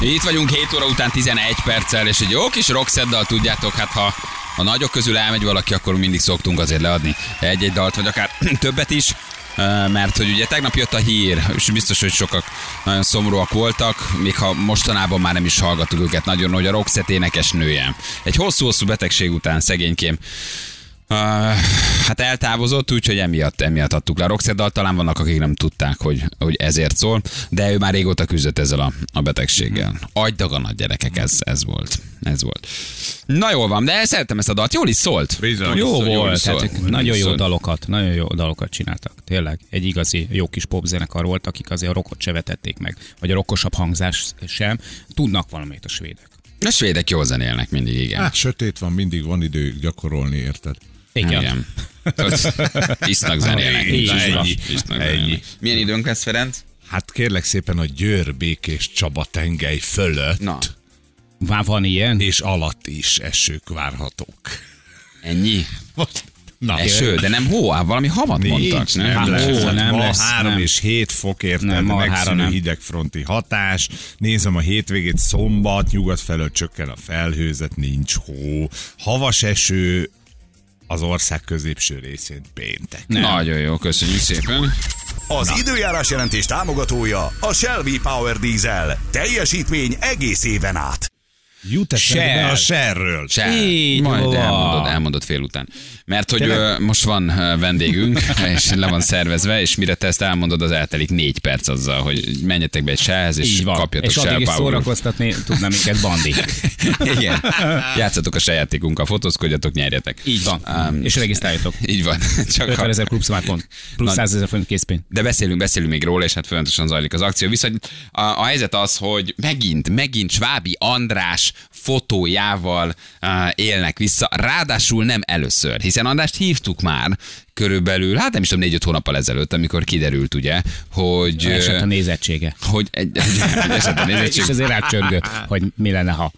Itt vagyunk 7 óra után 11 perccel, és egy jó kis rockszeddal tudjátok, hát ha a nagyok közül elmegy valaki, akkor mindig szoktunk azért leadni egy-egy dalt, vagy akár többet is mert hogy ugye tegnap jött a hír, és biztos, hogy sokak nagyon szomorúak voltak, még ha mostanában már nem is hallgattuk őket nagyon, hogy a Roxette énekes nője. Egy hosszú-hosszú betegség után szegénykém Uh, hát eltávozott, úgyhogy emiatt, emiatt adtuk le a Roxette talán vannak, akik nem tudták, hogy, hogy ezért szól, de ő már régóta küzdött ezzel a, a betegséggel. Agydag a gyerekek, ez, ez volt. Ez volt. Na jól van, de szeretem ezt a dalt, jól is szólt. Bizony. Jó Jól is volt, szólt. tehát Jól nagyon is jó szólt. dalokat, nagyon jó dalokat csináltak. Tényleg, egy igazi jó kis popzenekar volt, akik azért a rockot se vetették meg, vagy a rockosabb hangzás sem. Tudnak valamit a svédek. A svédek jól zenélnek mindig, igen. Hát sötét van, mindig van idő gyakorolni, érted? Igen. Igen. Isznak zenélnek. Ennyi. Milyen időnk lesz, Ferenc? Hát kérlek szépen a Győr Békés Csaba tengely fölött Na, Vá, van ilyen? és alatt is esők várhatók. ennyi. Most, na, Eső, de nem hó, hát valami havat mondtak, nem? nem, Hát, lesz. ó, nem ma lesz, 3 nem. és 7 fok érted, megszűnő hidegfronti hatás. Nézem a hétvégét, szombat, nyugat felől csökken a felhőzet, nincs hó. Havas eső az ország középső részén péntek. Nagyon jó, köszönjük szépen. Az időjárás jelentés támogatója a Shelby Power Diesel. Teljesítmény egész éven át. Jut eszembe a serről. Se, Így majd van. elmondod, elmondod fél után. Mert hogy ö, most van vendégünk, és le van szervezve, és mire te ezt elmondod, az eltelik négy perc azzal, hogy menjetek be egy sehez, és Így van. kapjatok És addig is szórakoztatni tudna minket Bandi. Igen. Játszatok a sajátékunkkal, fotózkodjatok, nyerjetek. Így van. Um, és regisztráljatok. Így van. Csak 50 ha, ezer klub. Plusz Nagy- 100 ezer forint készpénz. de beszélünk, beszélünk még róla, és hát folyamatosan zajlik az akció. Viszont a, a helyzet az, hogy megint, megint Svábi András fotójával uh, élnek vissza, ráadásul nem először, hiszen Andrást hívtuk már körülbelül, hát nem is tudom, négy-öt hónappal ezelőtt, amikor kiderült, ugye, hogy... Esett a nézettsége. hogy egy, egy, egy esett a nézettség. És azért rácsörgött, hogy mi lenne, ha.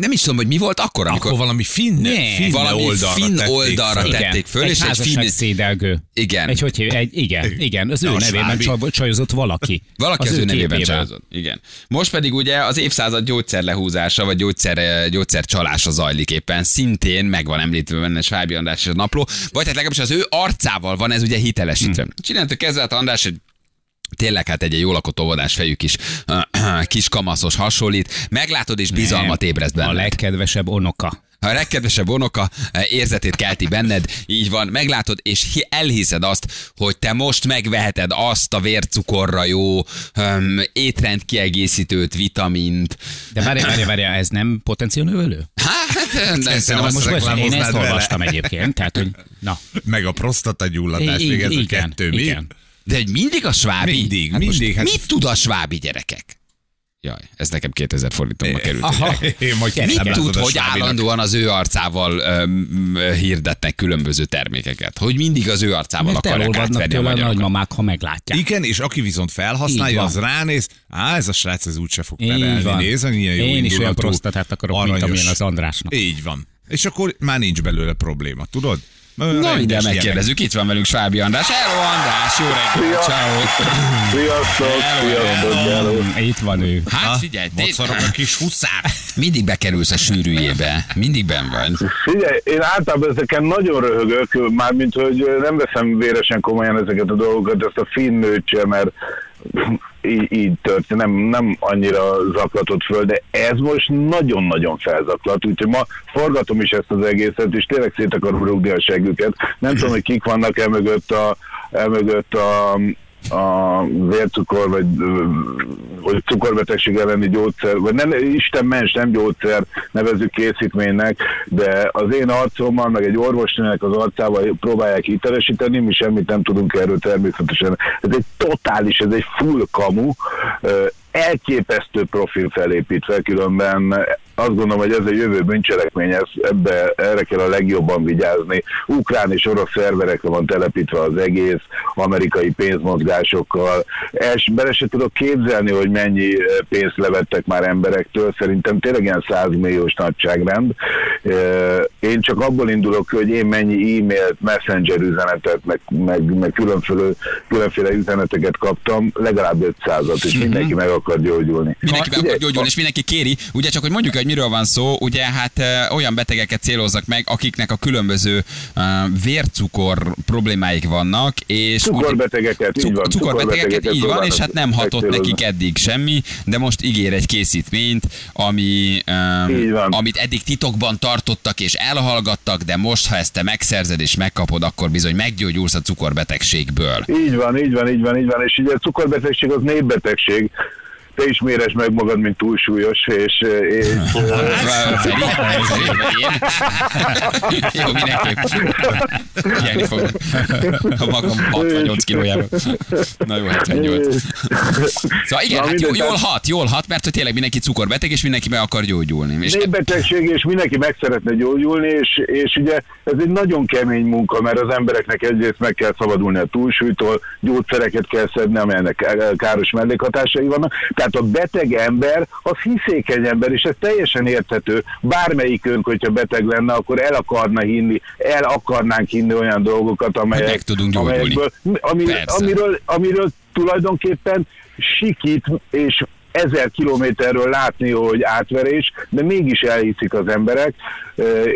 Nem is tudom, hogy mi volt akkor, amikor Akkor valami finn, Ne, finn valami oldalra finn tették oldalra föl. tették föl, egy és egy házasság finn- szédelgő. Igen. Egy, hogy hív- egy, igen, igen, az ő a nevében svábi. csaj- csajozott valaki. Valaki az, ő nevében képével. csajozott. Igen. Most pedig ugye az évszázad gyógyszerlehúzása, vagy gyógyszer, eh, gyógyszercsalása zajlik éppen. Szintén meg van említve benne Svábi András és a napló, vagy hát legalábbis az ő arcával van ez ugye hitelesítve. Hmm. Csinálta kezdve, András egy Tényleg hát egy jó lakott óvodás fejű kis, kis kamaszos hasonlít. Meglátod és bizalmat Nem, ébreszt benned. A legkedvesebb onoka. A legkedvesebb onoka eh, érzetét kelti benned, így van, meglátod, és hi- elhiszed azt, hogy te most megveheted azt a vércukorra jó um, étrend kiegészítőt, vitamint. De várja, várja, várja, ez nem potenciálnövölő? Hát, de azt szerintem Most azt most én reklámoznád ezt vele. olvastam egyébként, tehát, hogy na. Meg a prostata gyulladás, még ez a igen, kettő, mi? igen. De hogy mindig a svábi? Mindig, hát most mindig, hát- Mit tud a svábi gyerekek? Jaj, ez nekem 2000 forintomba került. Aha. Én majd Mit nem tud, hogy állandóan az ő arcával öm, hirdetnek különböző termékeket? Hogy mindig az ő arcával Mert akarják átvenni a magyarokat? nagymamák, ha meglátják. Igen, és aki viszont felhasználja, az ránéz, á, ez a srác ez úgyse fog van. nézd, milyen jó Én is olyan prostatát akarok, mint aranyos. amilyen az Andrásnak. Így van. És akkor már nincs belőle probléma, tudod? Na, mindjárt megkérdezzük, itt van velünk Svábi András. Hello András, jó reggelt, ciao. Sziasztok, sziasztok, hello. Itt van ő. Hát figyelj, Mocorog a kis huszár. mindig bekerülsz a sűrűjébe, mindig ben vagy. Figyelj, én általában ezeken nagyon röhögök, mármint, hogy nem veszem véresen komolyan ezeket a dolgokat, ezt a finn nőcse, mert így, így történt, nem, nem annyira zaklatott föl, de ez most nagyon-nagyon felzaklat, úgyhogy ma forgatom is ezt az egészet, és tényleg szét akarom rúgni a següket. Nem tudom, hogy kik vannak emögött a, emögött a, a vércukor, vagy, vagy cukorbetegség elleni gyógyszer, vagy nem, Isten mens, nem gyógyszer nevezük készítménynek, de az én arcommal, meg egy orvosnőnek az arcával próbálják hitelesíteni, mi semmit nem tudunk erről természetesen. Ez egy totális, ez egy full kamu, elképesztő profil felépítve, különben azt gondolom, hogy ez a jövő bűncselekmény, ez, ebbe, erre kell a legjobban vigyázni. Ukrán és orosz szerverekre van telepítve az egész, amerikai pénzmozgásokkal. És bele se tudok képzelni, hogy mennyi eh, pénzt levettek már emberektől, szerintem tényleg ilyen 100 milliós nagyságrend. Eh, Én csak abból indulok, hogy én mennyi e-mailt, messenger üzenetet, meg, meg, meg különféle, különféle üzeneteket kaptam, legalább 500-at, és mindenki meg akar gyógyulni. Mindenki Ugye, akar gyógyulni, és mindenki kéri. Ugye csak, hogy mondjuk, hogy miről van szó, ugye hát olyan betegeket céloznak meg, akiknek a különböző ö, vércukor problémáik vannak, és Cukorbetegeket, így van. Cuk- cukorbetegeket, így van, és hát nem hatott nekik eddig semmi, de most ígér egy készítményt, ami, um, amit eddig titokban tartottak és elhallgattak, de most, ha ezt te megszerzed és megkapod, akkor bizony meggyógyulsz a cukorbetegségből. Így van, így van, így van, így van, és ugye a cukorbetegség az népbetegség, te is méresd meg magad, mint túlsúlyos, és, és? Jó, mindenképp. Figyelni fog. A magam 68 kilójában. Na jó, 78. Szóval igen, Na, hát jól tehát- hat, jól hat, mert hogy tényleg mindenki cukorbeteg, és mindenki meg akar gyógyulni. És népbetegség, és mindenki meg szeretne gyógyulni, és, és ugye ez egy nagyon kemény munka, mert az embereknek egyrészt meg kell szabadulni a túlsúlytól, gyógyszereket kell szedni, amelynek káros mellékhatásai vannak. Tehát a beteg ember, az hiszékeny ember, és ez teljesen érthető. Bármelyikünk, hogyha beteg lenne, akkor el akarna hinni, el akarnánk hinni olyan dolgokat, amelyek, meg tudunk amelyekből, ami, Persze. amiről, amiről tulajdonképpen sikít, és ezer kilométerről látni, hogy átverés, de mégis elhiszik az emberek,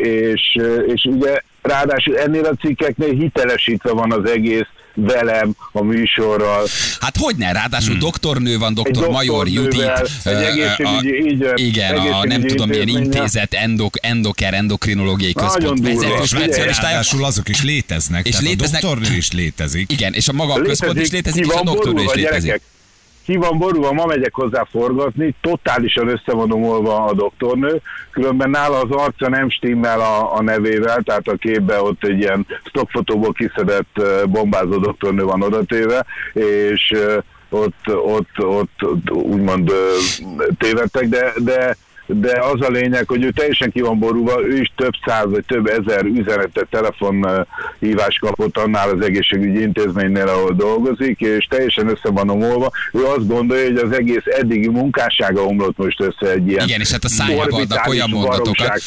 és, és ugye ráadásul ennél a cikkeknél hitelesítve van az egész velem, a műsorral. Hát hogy ne, ráadásul hmm. doktornő van, doktor Egy Major Judit. egy így, ö, igen, a nem tudom milyen intézet, endok, endoker, endokrinológiai központ vezető specialistája. Ráadásul azok is léteznek, És tehát léteznek- a doktornő is létezik. Igen, és a maga a központ is létezik, és a doktornő is létezik. gyerekek? Ki van borulva, ma megyek hozzá forgatni, totálisan össze van a doktornő, különben nála az arca nem stimmel a, a nevével, tehát a képbe ott egy ilyen stockfotóból kiszedett bombázó doktornő van odatéve, és ott, ott, ott, ott úgymond tévedtek, de, de de az a lényeg, hogy ő teljesen ki van borulva, ő is több száz vagy több ezer üzenetet, telefonhívást kapott annál az egészségügyi intézménynél, ahol dolgozik, és teljesen össze van omolva. Ő azt gondolja, hogy az egész eddigi munkássága omlott most össze egy ilyen Igen, és hát a szájába adnak olyan mondatokat.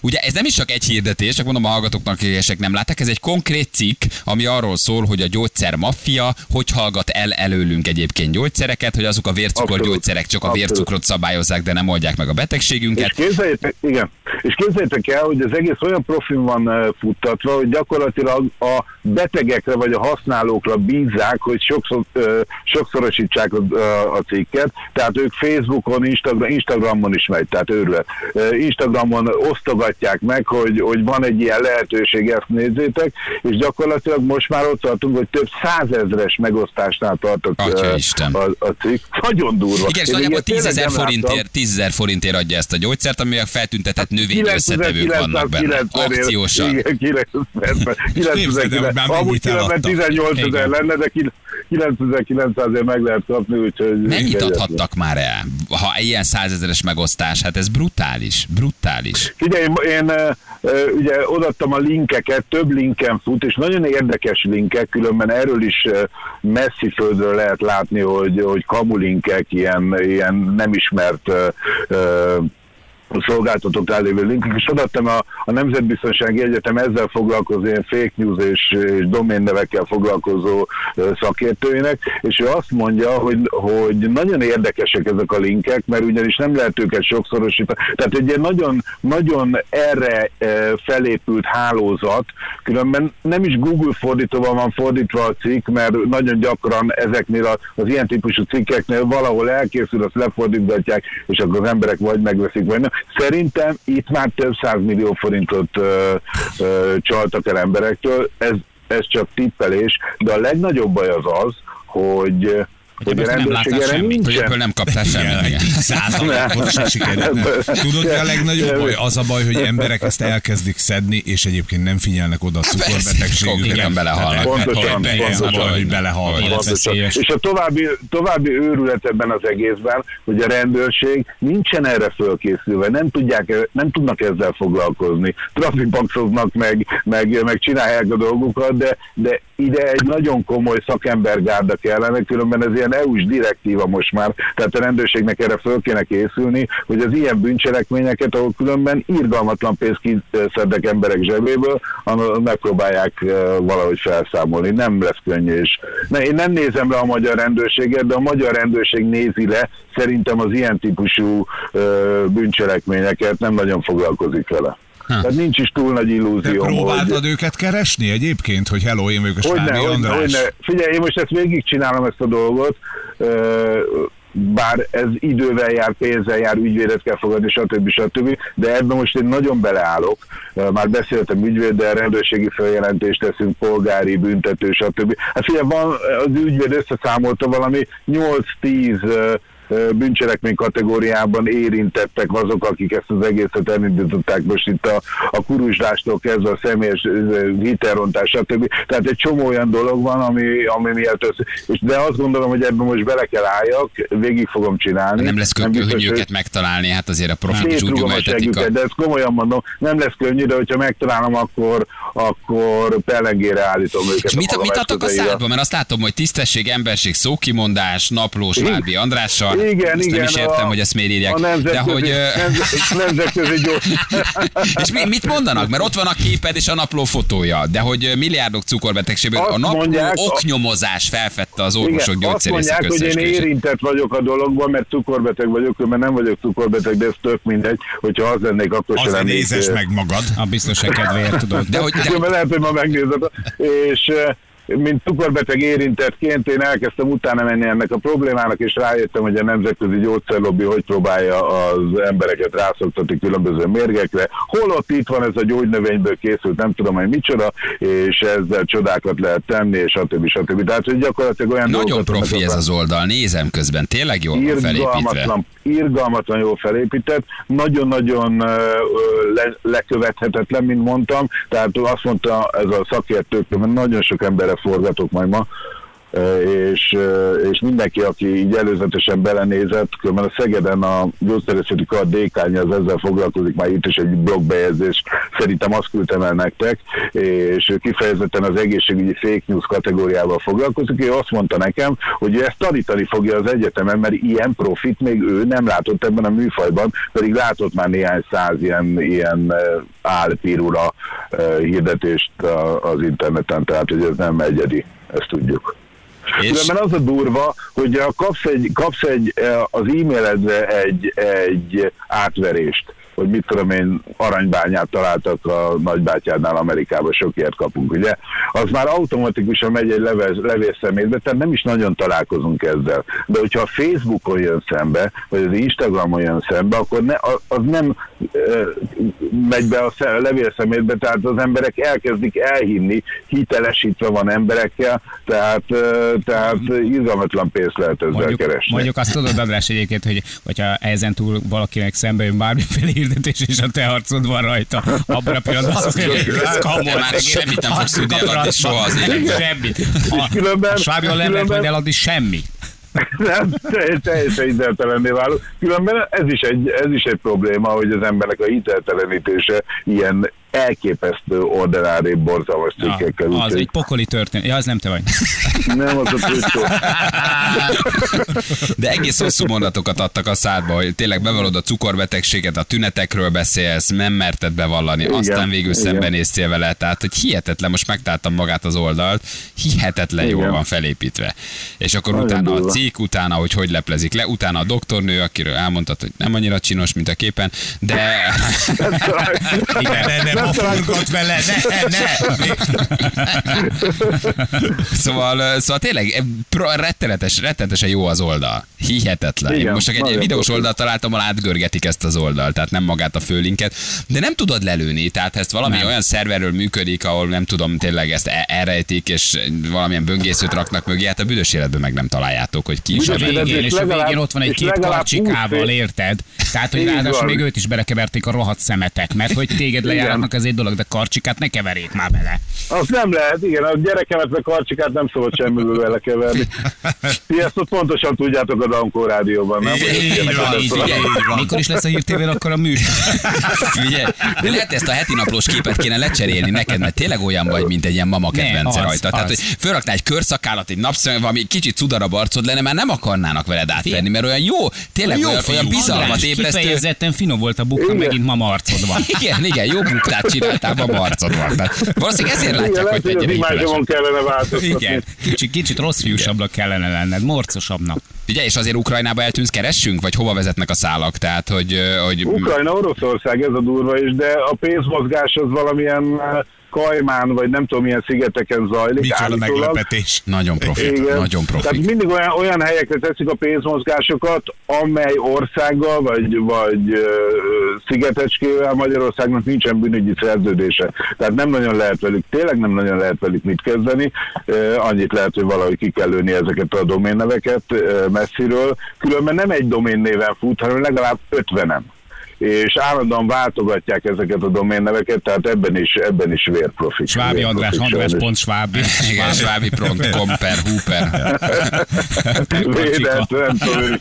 Ugye ez nem is csak egy hirdetés, csak mondom a hallgatóknak, akik nem látták, ez egy konkrét cikk, ami arról szól, hogy a gyógyszer maffia hogy hallgat el előlünk egyébként gyógyszereket, hogy azok a vércukor Abszolút. gyógyszerek csak a Abszolút. vércukrot szabályozzák, de nem oldják meg a betegségünket. És képzeljétek, igen, és képzeljétek el, hogy az egész olyan profin van eh, futtatva, hogy gyakorlatilag a betegekre vagy a használókra bízzák, hogy sokszor, ö, sokszorosítsák a, a, a cikket, tehát ők Facebookon, Instagram, Instagramon is megy, tehát őrület. Instagramon osztogatják meg, hogy, hogy van egy ilyen lehetőség, ezt nézzétek, és gyakorlatilag most már ott tartunk, hogy több százezres megosztásnál Isten. a, a cikk. Nagyon durva. Igen, és nagyjából ilyet 10 tényleg ezer nem láttam. forintért, 10 ezer forintért adja ezt a gyógyszert, amivel feltüntetett növényi összetevők vannak benne. 9990 ért. Akciósan. Igen, 90, képzeld el, hogy már 90, amúgy mennyit különben eladtak. 18 ezer lenne, de 9900 ért meg lehet kapni, úgyhogy... Mennyit adhattak már el? Ha ilyen százezeres megosztás, hát ez brutális, brutális. Figyelj, én, ugye odaadtam a linkeket, több linken fut, és nagyon érdekes linkek, különben erről is messzi földről lehet látni, hogy, hogy kamulinkek, ilyen, ilyen nem ismert ö, szolgáltatók rálévő linkek, és odaadtam a, a Nemzetbiztonsági Egyetem ezzel foglalkozó ilyen fake news és, és doménnevekkel foglalkozó szakértőinek, és ő azt mondja, hogy, hogy nagyon érdekesek ezek a linkek, mert ugyanis nem lehet őket sokszorosítani. Tehát egy ilyen nagyon, nagyon erre felépült hálózat, különben nem is Google fordítóval van fordítva a cikk, mert nagyon gyakran ezeknél az ilyen típusú cikkeknél valahol elkészül, azt lefordítgatják, és akkor az emberek vagy megveszik, vagy nem. Szerintem itt már több millió forintot ö, ö, csaltak el emberektől, ez, ez csak tippelés, de a legnagyobb baj az az, hogy hogy a ebből nem erre semmit, Hogy nincsen. ebből nem kaptál semmit. százalékot se sikerült. Tudod, mi a legnagyobb baj? Az a baj, hogy emberek ezt elkezdik szedni, és egyébként nem figyelnek oda a cukorbetegségükre. Igen, belehalnak. Pontosan, hogy belehalnak. És a további, további őrület ebben az egészben, hogy a rendőrség nincsen erre fölkészülve, nem, tudják, nem tudnak ezzel foglalkozni. Trafikpaxoznak meg, meg, meg csinálják a dolgukat, de, de ide egy nagyon komoly szakembergárda kellene, különben ez ilyen EU-s direktíva most már, tehát a rendőrségnek erre föl kéne készülni, hogy az ilyen bűncselekményeket, ahol különben irgalmatlan pénzt kiszednek emberek zsebéből, megpróbálják eh, valahogy felszámolni. Nem lesz könnyű, és ne, én nem nézem le a magyar rendőrséget, de a magyar rendőrség nézi le szerintem az ilyen típusú ö, bűncselekményeket, nem nagyon foglalkozik vele. Tehát nincs is túl nagy Te illúzió. próbáltad őket keresni egyébként, hogy hello, én vagyok a Hogyne, Svábi hogyne, András. hogyne. Figyelj, én most ezt végigcsinálom ezt a dolgot, bár ez idővel jár, pénzzel jár, ügyvédet kell fogadni, stb. stb. De ebben most én nagyon beleállok. Már beszéltem ügyvéddel, rendőrségi feljelentést teszünk, polgári, büntető, stb. Hát figyelj, van, az ügyvéd összeszámolta valami 8-10 ö, ö, bűncselekmény kategóriában érintettek azok, akik ezt az egészet elindították most itt a, a kuruzslástól kezdve a személyes hitelrontás, stb. Tehát egy csomó olyan dolog van, ami, ami miatt össze... És de azt gondolom, hogy ebben most bele kell álljak, végig fogom csinálni. Nem lesz könnyű hogy őket megtalálni, hát azért a profik is úgy a üvöltetik a... següket, de ezt komolyan mondom, nem lesz könnyű, de hogyha megtalálom, akkor, akkor pellengére állítom őket. És mit, magam mit adtak a szádba? Mert azt látom, hogy tisztesség, emberség, szókimondás, naplós, Vábi Andrással. Igen, Ezt igen. nem is értem, a- hogy ezt miért írják. A De nemzetközi, hogy... ö, nemz- nemzetközi gyors... És mi, mit mondanak? Mert ott van a képed és a napló fotója, de hogy milliárdok cukorbetegségből Azt a napló mondják, oknyomozás felfedte az orvosok Igen, azt gyógyszerészek mondják, hogy én érintett vagyok a dologban, mert cukorbeteg vagyok, mert nem vagyok cukorbeteg, de ez tök mindegy, hogyha az lennék, akkor se Azért lennék. nézes meg magad. A biztonság kedvéért tudod. De hogy, de, Különben lehet, hogy ma megnézed. És mint cukorbeteg érintettként én elkezdtem utána menni ennek a problémának, és rájöttem, hogy a nemzetközi gyógyszerlobbi hogy próbálja az embereket rászoktatni különböző mérgekre. Holott itt van ez a gyógynövényből készült, nem tudom, hogy micsoda, és ezzel csodákat lehet tenni, és stb. stb. Tehát, hogy gyakorlatilag olyan nagyon profi ez az oldal, nézem közben, tényleg jól van felépítve. irgalmatlan, jól felépített, nagyon-nagyon le, lekövethetetlen, mint mondtam, tehát azt mondta ez a szakértők, mert nagyon sok emberre forgatok majd ma, és, és mindenki, aki így előzetesen belenézett, különben a Szegeden a gyógyszerészeti kar dékánya az ezzel foglalkozik, már itt is egy blogbejegyzés, szerintem azt küldtem el nektek, és kifejezetten az egészségügyi fake news kategóriával foglalkozik, ő azt mondta nekem, hogy ő ezt tanítani fogja az egyetemen, mert ilyen profit még ő nem látott ebben a műfajban, pedig látott már néhány száz ilyen, ilyen álpírura hirdetést az interneten, tehát hogy ez nem egyedi, ezt tudjuk. És Különben az a durva, hogy kapsz, egy, kapsz egy, eh, az e-mailedre egy, egy átverést, hogy mit tudom én, aranybányát találtak a nagybátyádnál Amerikában, sok ilyet kapunk, ugye? Az már automatikusan megy egy leves, levészszemétbe, tehát nem is nagyon találkozunk ezzel. De hogyha a Facebookon jön szembe, vagy az Instagramon jön szembe, akkor ne, az nem ö, megy be a sze- a levélszemétbe, tehát az emberek elkezdik elhinni, hitelesítve van emberekkel, tehát, tehát izgalmatlan pénzt lehet ezzel Mondjuk, keresni. mondjuk azt tudod, András, egyébként, hogy hogyha ezen túl valakinek szembe jön bármiféle hirdetés, és a te arcod van rajta, abban a pillanatban azt mondja, hogy már semmit nem fogsz tudni eladni soha az életben. Semmit. A, a Svábion nem lehet majd eladni semmit. Nem, te- teljesen hiteltelenné válunk. Különben ez is, egy, ez is egy probléma, hogy az emberek a hiteltelenítése ilyen elképesztő ordinári borzalmas cikkekkel. az úgyhogy egy pokoli történet. Ja, az nem te vagy. Nem az a trükkó. De egész hosszú mondatokat adtak a szádba, hogy tényleg bevallod a cukorbetegséget, a tünetekről beszélsz, nem merted bevallani, Igen, aztán végül igen. szembenéztél vele, tehát hogy hihetetlen, most megtaláltam magát az oldalt, hihetetlen jól Igen. van felépítve. És akkor Nagyon utána a durva. cikk, utána, hogy hogy leplezik le, utána a doktornő, akiről elmondtad, hogy nem annyira csinos, mint a képen, de Igen, de nem forgat vele, ne, ne. Szóval, szóval tényleg rettenetes, rettenetesen jó az oldal. Hihetetlen. Én Igen, most csak egy videós oldalt találtam, ahol átgörgetik ezt az oldalt, tehát nem magát a főlinket. De nem tudod lelőni, tehát ezt valami Nem. olyan szerverről működik, ahol nem tudom, tényleg ezt e- elrejtik, és valamilyen böngészőt raknak mögé, hát a büdös életben meg nem találjátok, hogy ki is a a végén. és a legalább- végén ott van egy két karcsikával, 20 érted? Tehát, hogy ráadásul még őt is belekeverték a rohadt szemetek, mert hogy téged lejáratnak az egy dolog, de karcsikát ne keverjék már bele. Az nem lehet, igen, a gyerekemet a karcsikát nem szabad semmiből vele keverni. Ti ezt ott pontosan tudjátok a Dankó rádióban, nem? Így van, így Figyelj, van. Mikor is lesz a hírtévén akkor a műsor? Figyelj, de lehet ezt a heti naplós képet kéne lecserélni neked, mert tényleg olyan vagy, mint egy ilyen mama kedvence az, rajta. Tehát, az. hogy fölraknál egy körszakállat, egy napszemű, valami kicsit cudarabb arcod lenne, már nem akarnának veled átvenni, mert olyan jó, tényleg Jó olyan, fiú. olyan bizalmat András, ébresztő. Kifejezetten finom volt a Igen. megint mama arcod van. Igen, igen, jó buktát csináltál, a arcod van. Tehát valószínűleg ezért látják, hogy imázsomon hiteles. kellene változtatni. Igen, kicsit, kicsit rossz fiúsabbnak kellene lenned, morcosabbnak. Ugye, és azért Ukrajnába eltűnsz, keressünk, vagy hova vezetnek a szálak? Tehát, hogy, hogy Ukrajna, Oroszország, ez a durva is, de a pénzmozgás az valamilyen Kajmán, vagy nem tudom milyen szigeteken zajlik. Micsoda meglepetés. nagyon profi, nagyon profi. Tehát mindig olyan, olyan helyekre teszik a pénzmozgásokat, amely országgal, vagy, vagy ö, szigetecskével Magyarországnak nincsen bűnügyi szerződése. Tehát nem nagyon lehet velük, tényleg nem nagyon lehet velük mit kezdeni. Ö, annyit lehet, hogy valahogy ki kell lőni ezeket a doménneveket ö, messziről. Különben nem egy doménnéven fut, hanem legalább ötvenen és állandóan váltogatják ezeket a doménneveket, tehát ebben is, ebben is vérprofi. Svábi András, András pont Svábi. Igen, svábi.com per Hooper. Védett, nem tudom.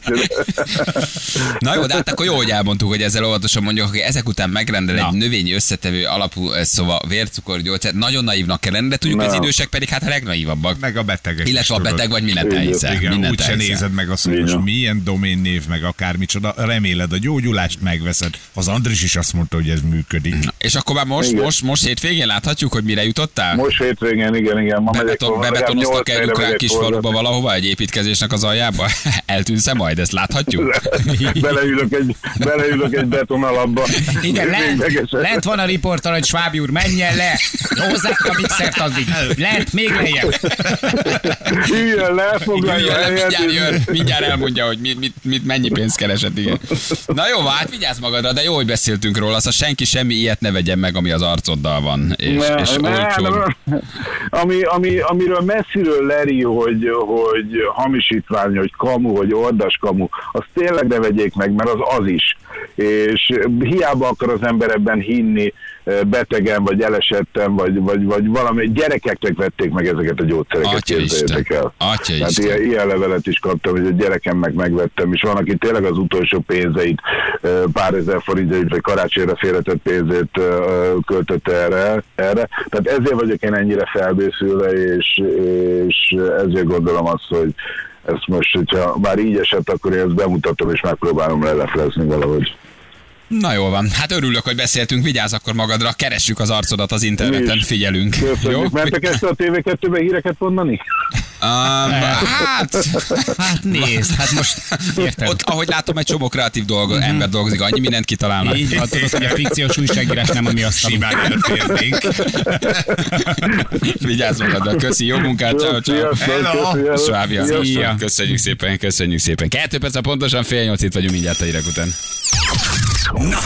Na jó, de hát akkor jó, hogy elmondtuk, hogy ezzel óvatosan mondjuk, hogy ezek után megrendel Na. egy növényi összetevő alapú, ez szóval vércukorgyógyszer, nagyon naívnak kell lenni, de tudjuk, hogy az idősek pedig hát a legnaívabbak. Meg a betegek Illetve a beteg vagy mindent elhiszel. Igen, mindent úgyse nézed meg azt, hogy milyen doménnév, meg akármicsoda, reméled a gyógyulást megveszed. Az Andris is azt mondta, hogy ez működik. És akkor már most, Igen. most, most hétvégén láthatjuk, hogy mire jutottál? Most hétvégén, igen, igen. Ma Bebeton, bebetonoztak helyre ukrán megyek kis forgatni. faluba valahova, egy építkezésnek az aljába? Eltűnsz-e majd? Ezt láthatjuk? beleülök, egy, beleülök egy beton alapba. Igen, lent, lent van a riporter, hogy Svábi úr, menjen le! Hozzák a mixert addig. Lent, még lejjebb. Üljön le, foglalja helyet. mindjárt jön, mindjárt elmondja, hogy mit, mit, mit, mennyi pénzt keresett, igen. Na jó, hát vigyázz magadra, de jó, hogy beszéltünk róla, szóval senki semmi ilyet ne vegyen meg, ami az arcoddal van, és, Ne, és ne, olcsón. nem, ami, ami, amiről messziről leri, hogy, hogy hamisítvány, hogy kamu, hogy ordas kamu, azt tényleg ne vegyék meg, mert az az is. És hiába akar az ember ebben hinni, betegen, vagy elesettem, vagy, vagy, vagy valami, gyerekeknek vették meg ezeket a gyógyszereket, Atya képzeljétek el. Atya Tehát Isten. ilyen, ilyen levelet is kaptam, hogy a gyerekemnek megvettem, és van, aki tényleg az utolsó pénzeit, pár ezer forintjait, vagy karácsonyra félretett pénzét költötte erre, erre. Tehát ezért vagyok én ennyire felbészülve, és, és ezért gondolom azt, hogy ezt most, hogyha már így esett, akkor én ezt bemutatom, és megpróbálom leleflezni valahogy. Na jó van, hát örülök, hogy beszéltünk, vigyázz akkor magadra, keressük az arcodat az interneten, figyelünk. Jó? Köszönjük. Mentek ezt a TV2-be híreket mondani? Um, hát, Hát nézd, hát most érted. ott, ahogy látom, egy csomó kreatív dolgo, ember dolgozik, annyi mindent kitalálnak. Így van, tudod, hogy a fikciós újságírás nem a mi asztalunk. Simán elférnénk. Vigyázz magadra, köszi, jó munkát, ciao, ciao. Hello. Svávia. Szia. Köszönjük szépen, köszönjük szépen. Kettő perc, pontosan fél nyolc itt vagyunk mindjárt a után. Na,